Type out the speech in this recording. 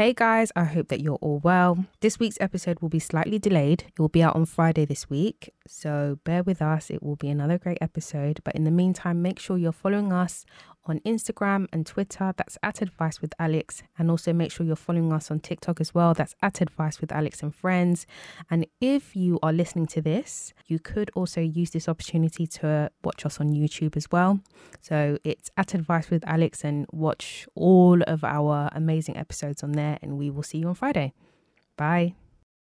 Hey guys, I hope that you're all well. This week's episode will be slightly delayed. It will be out on Friday this week, so bear with us. It will be another great episode. But in the meantime, make sure you're following us on Instagram and Twitter. That's at Advice with Alex. And also make sure you're following us on TikTok as well. That's at Advice with Alex and Friends. And if you are listening to this, you could also use this opportunity to watch us on YouTube as well. So it's at Advice with Alex and watch all of our amazing episodes on there. And we will see you on Friday. Bye.